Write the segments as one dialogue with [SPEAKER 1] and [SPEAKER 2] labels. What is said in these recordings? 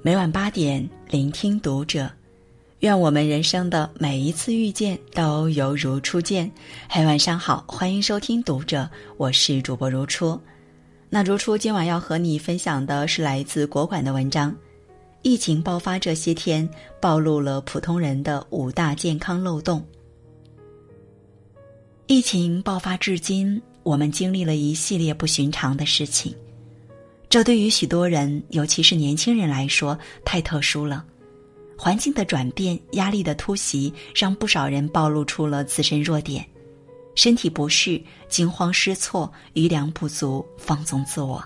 [SPEAKER 1] 每晚八点，聆听读者。愿我们人生的每一次遇见都犹如初见。嘿，晚上好，欢迎收听读者，我是主播如初。那如初今晚要和你分享的是来自国馆的文章。疫情爆发这些天，暴露了普通人的五大健康漏洞。疫情爆发至今，我们经历了一系列不寻常的事情。这对于许多人，尤其是年轻人来说，太特殊了。环境的转变、压力的突袭，让不少人暴露出了自身弱点，身体不适、惊慌失措、余粮不足、放纵自我。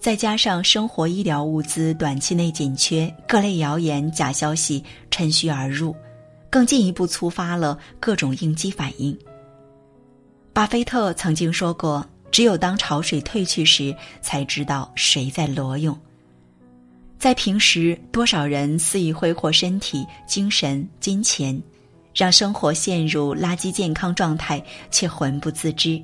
[SPEAKER 1] 再加上生活医疗物资短期内紧缺，各类谣言、假消息趁虚而入，更进一步触发了各种应激反应。巴菲特曾经说过。只有当潮水退去时，才知道谁在裸泳。在平时，多少人肆意挥霍身体、精神、金钱，让生活陷入垃圾健康状态，却浑不自知。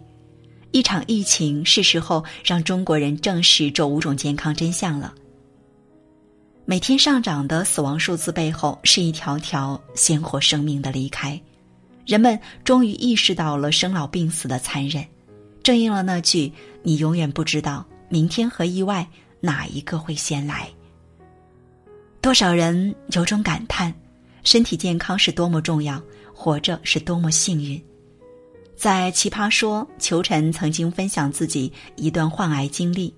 [SPEAKER 1] 一场疫情是时候让中国人正视这五种健康真相了。每天上涨的死亡数字背后，是一条条鲜活生命的离开。人们终于意识到了生老病死的残忍。正应了那句：“你永远不知道明天和意外哪一个会先来。”多少人有种感叹：身体健康是多么重要，活着是多么幸运。在《奇葩说》，裘晨曾经分享自己一段患癌经历。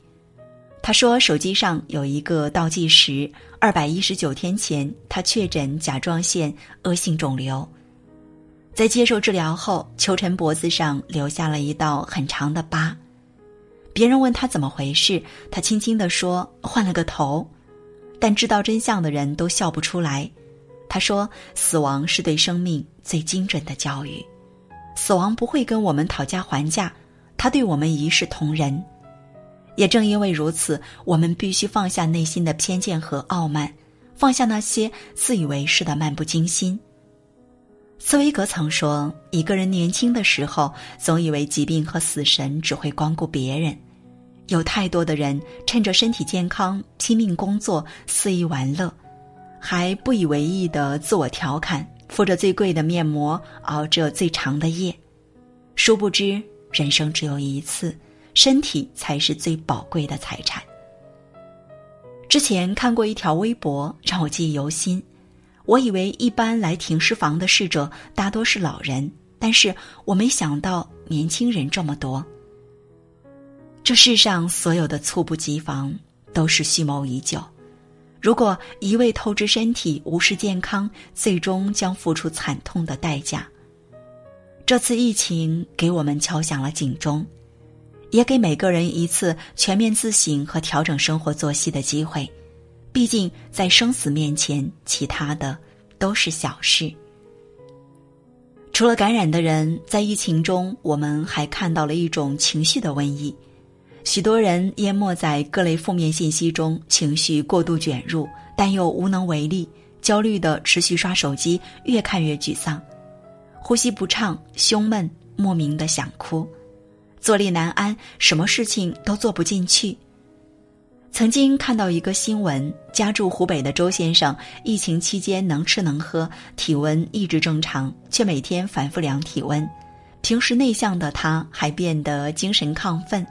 [SPEAKER 1] 他说：“手机上有一个倒计时，二百一十九天前，他确诊甲状腺恶性肿瘤。”在接受治疗后，秋晨脖子上留下了一道很长的疤。别人问他怎么回事，他轻轻地说：“换了个头。”但知道真相的人都笑不出来。他说：“死亡是对生命最精准的教育，死亡不会跟我们讨价还价，他对我们一视同仁。也正因为如此，我们必须放下内心的偏见和傲慢，放下那些自以为是的漫不经心。”茨威格曾说：“一个人年轻的时候，总以为疾病和死神只会光顾别人。有太多的人趁着身体健康拼命工作、肆意玩乐，还不以为意的自我调侃，敷着最贵的面膜，熬着最长的夜。殊不知，人生只有一次，身体才是最宝贵的财产。”之前看过一条微博，让我记忆犹新。我以为一般来停尸房的逝者大多是老人，但是我没想到年轻人这么多。这世上所有的猝不及防都是蓄谋已久，如果一味透支身体、无视健康，最终将付出惨痛的代价。这次疫情给我们敲响了警钟，也给每个人一次全面自省和调整生活作息的机会。毕竟，在生死面前，其他的都是小事。除了感染的人，在疫情中，我们还看到了一种情绪的瘟疫。许多人淹没在各类负面信息中，情绪过度卷入，但又无能为力，焦虑的持续刷手机，越看越沮丧，呼吸不畅，胸闷，莫名的想哭，坐立难安，什么事情都做不进去。曾经看到一个新闻，家住湖北的周先生，疫情期间能吃能喝，体温一直正常，却每天反复量体温。平时内向的他，还变得精神亢奋。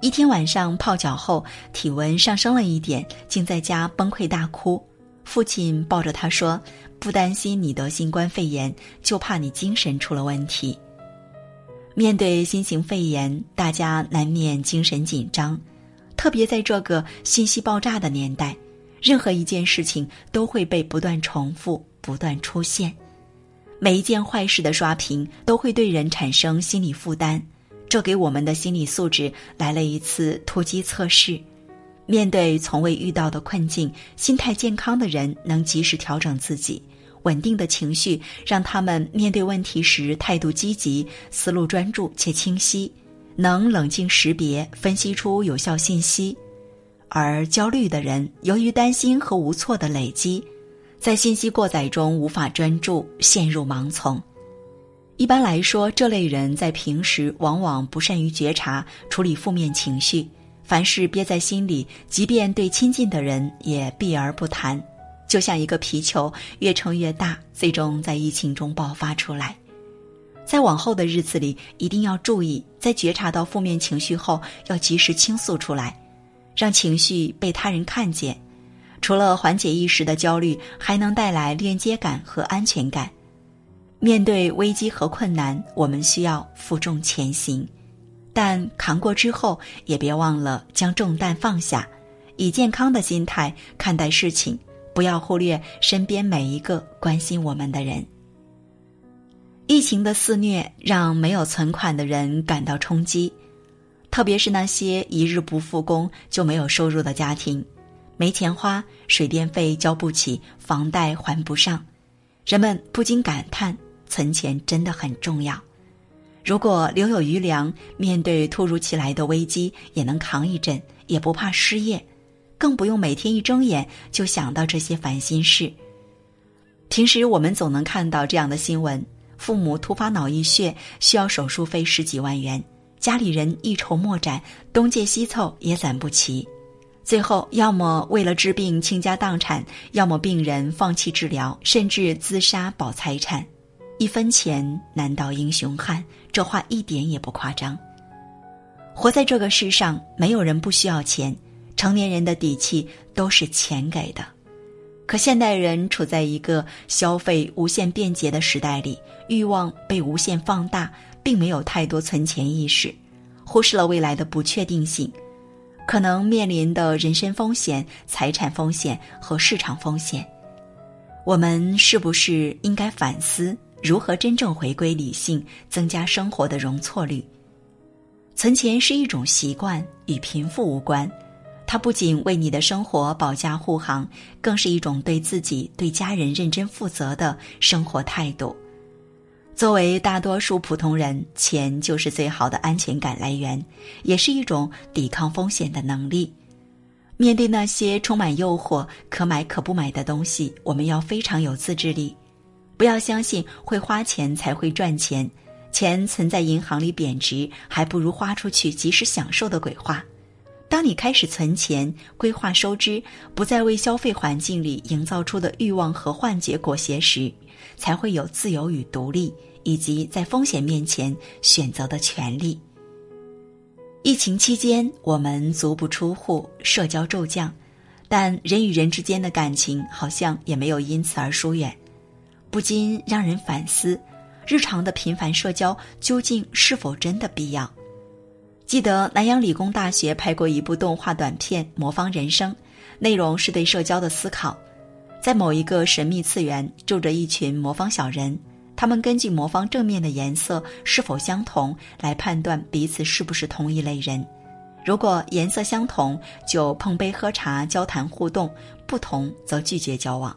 [SPEAKER 1] 一天晚上泡脚后，体温上升了一点，竟在家崩溃大哭。父亲抱着他说：“不担心你得新冠肺炎，就怕你精神出了问题。”面对新型肺炎，大家难免精神紧张。特别在这个信息爆炸的年代，任何一件事情都会被不断重复、不断出现。每一件坏事的刷屏都会对人产生心理负担，这给我们的心理素质来了一次突击测试。面对从未遇到的困境，心态健康的人能及时调整自己，稳定的情绪让他们面对问题时态度积极、思路专注且清晰。能冷静识别、分析出有效信息，而焦虑的人由于担心和无措的累积，在信息过载中无法专注，陷入盲从。一般来说，这类人在平时往往不善于觉察、处理负面情绪，凡事憋在心里，即便对亲近的人也避而不谈，就像一个皮球，越撑越大，最终在疫情中爆发出来。在往后的日子里，一定要注意，在觉察到负面情绪后，要及时倾诉出来，让情绪被他人看见。除了缓解一时的焦虑，还能带来链接感和安全感。面对危机和困难，我们需要负重前行。但扛过之后，也别忘了将重担放下，以健康的心态看待事情，不要忽略身边每一个关心我们的人。疫情的肆虐让没有存款的人感到冲击，特别是那些一日不复工就没有收入的家庭，没钱花，水电费交不起，房贷还不上，人们不禁感叹：存钱真的很重要。如果留有余粮，面对突如其来的危机也能扛一阵，也不怕失业，更不用每天一睁眼就想到这些烦心事。平时我们总能看到这样的新闻：父母突发脑溢血，需要手术费十几万元，家里人一筹莫展，东借西凑也攒不齐，最后要么为了治病倾家荡产，要么病人放弃治疗，甚至自杀保财产。一分钱难倒英雄汉，这话一点也不夸张。活在这个世上，没有人不需要钱，成年人的底气都是钱给的。可现代人处在一个消费无限便捷的时代里，欲望被无限放大，并没有太多存钱意识，忽视了未来的不确定性，可能面临的人身风险、财产风险和市场风险。我们是不是应该反思？如何真正回归理性，增加生活的容错率？存钱是一种习惯，与贫富无关。它不仅为你的生活保驾护航，更是一种对自己、对家人认真负责的生活态度。作为大多数普通人，钱就是最好的安全感来源，也是一种抵抗风险的能力。面对那些充满诱惑、可买可不买的东西，我们要非常有自制力。不要相信会花钱才会赚钱，钱存在银行里贬值，还不如花出去及时享受的鬼话。当你开始存钱、规划收支，不再为消费环境里营造出的欲望和幻觉裹挟时，才会有自由与独立，以及在风险面前选择的权利。疫情期间，我们足不出户，社交骤降，但人与人之间的感情好像也没有因此而疏远。不禁让人反思，日常的频繁社交究竟是否真的必要？记得南洋理工大学拍过一部动画短片《魔方人生》，内容是对社交的思考。在某一个神秘次元，住着一群魔方小人，他们根据魔方正面的颜色是否相同来判断彼此是不是同一类人。如果颜色相同，就碰杯喝茶、交谈互动；不同，则拒绝交往。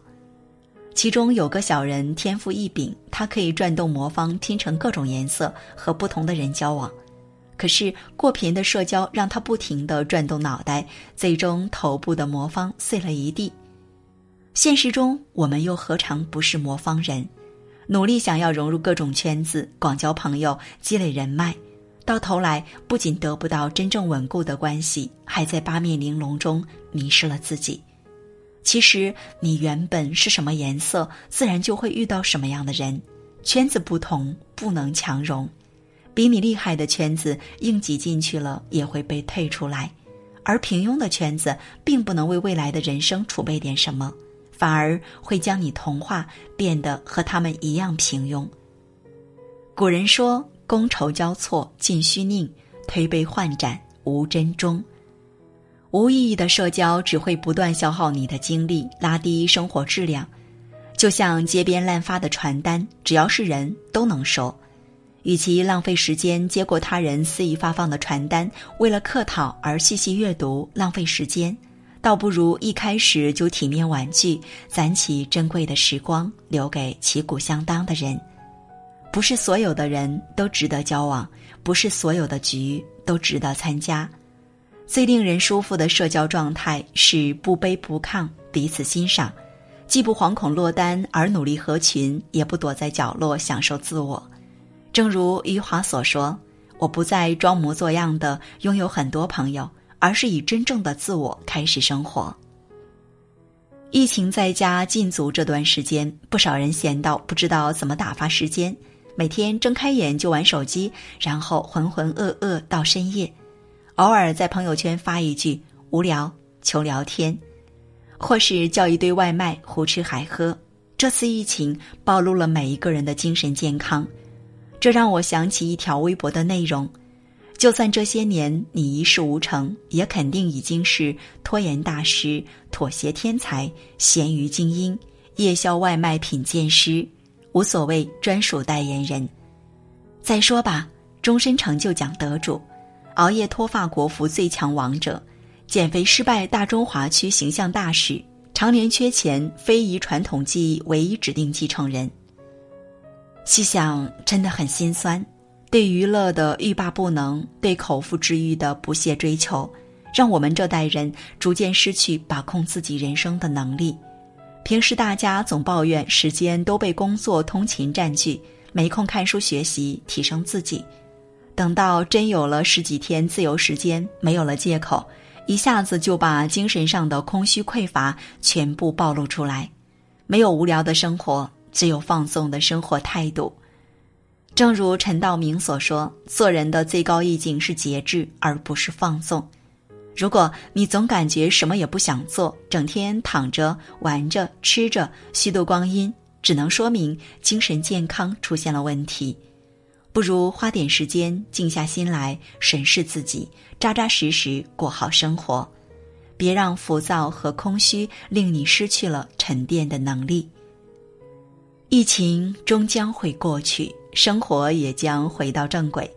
[SPEAKER 1] 其中有个小人天赋异禀，他可以转动魔方拼成各种颜色，和不同的人交往。可是过频的社交让他不停的转动脑袋，最终头部的魔方碎了一地。现实中，我们又何尝不是魔方人？努力想要融入各种圈子，广交朋友，积累人脉，到头来不仅得不到真正稳固的关系，还在八面玲珑中迷失了自己。其实你原本是什么颜色，自然就会遇到什么样的人。圈子不同，不能强融。比你厉害的圈子，硬挤进去了也会被退出来；而平庸的圈子，并不能为未来的人生储备点什么，反而会将你同化，变得和他们一样平庸。古人说：“觥筹交错，尽虚宁；推杯换盏，无真衷。”无意义的社交只会不断消耗你的精力，拉低生活质量。就像街边滥发的传单，只要是人都能收。与其浪费时间接过他人肆意发放的传单，为了客套而细细阅读，浪费时间，倒不如一开始就体面婉拒，攒起珍贵的时光，留给旗鼓相当的人。不是所有的人都值得交往，不是所有的局都值得参加。最令人舒服的社交状态是不卑不亢，彼此欣赏，既不惶恐落单而努力合群，也不躲在角落享受自我。正如余华所说：“我不再装模作样的拥有很多朋友，而是以真正的自我开始生活。疫情在家禁足这段时间，不少人闲到不知道怎么打发时间，每天睁开眼就玩手机，然后浑浑噩噩到深夜，偶尔在朋友圈发一句“无聊，求聊天”，或是叫一堆外卖胡吃海喝。这次疫情暴露了每一个人的精神健康，这让我想起一条微博的内容。就算这些年你一事无成，也肯定已经是拖延大师、妥协天才、咸鱼精英、夜宵外卖品鉴师，无所谓专属代言人。再说吧，终身成就奖得主，熬夜脱发国服最强王者，减肥失败大中华区形象大使，常年缺钱非遗传统技艺唯一指定继承人。细想，真的很心酸。对娱乐的欲罢不能，对口腹之欲的不懈追求，让我们这代人逐渐失去把控自己人生的能力。平时大家总抱怨时间都被工作、通勤占据，没空看书学习提升自己。等到真有了十几天自由时间，没有了借口，一下子就把精神上的空虚匮乏全部暴露出来。没有无聊的生活，只有放纵的生活态度。正如陈道明所说，做人的最高意境是节制，而不是放纵。如果你总感觉什么也不想做，整天躺着、玩着、吃着，虚度光阴，只能说明精神健康出现了问题。不如花点时间，静下心来审视自己，扎扎实实过好生活，别让浮躁和空虚令你失去了沉淀的能力。疫情终将会过去。生活也将回到正轨，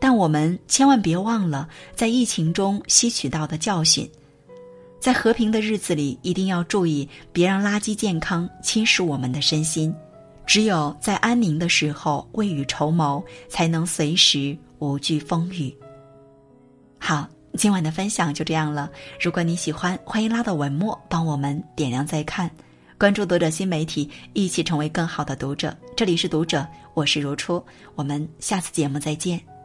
[SPEAKER 1] 但我们千万别忘了在疫情中吸取到的教训。在和平的日子里，一定要注意，别让垃圾健康侵蚀我们的身心。只有在安宁的时候未雨绸缪，才能随时无惧风雨。好，今晚的分享就这样了。如果你喜欢，欢迎拉到文末帮我们点亮再看。关注读者新媒体，一起成为更好的读者。这里是读者，我是如初，我们下次节目再见。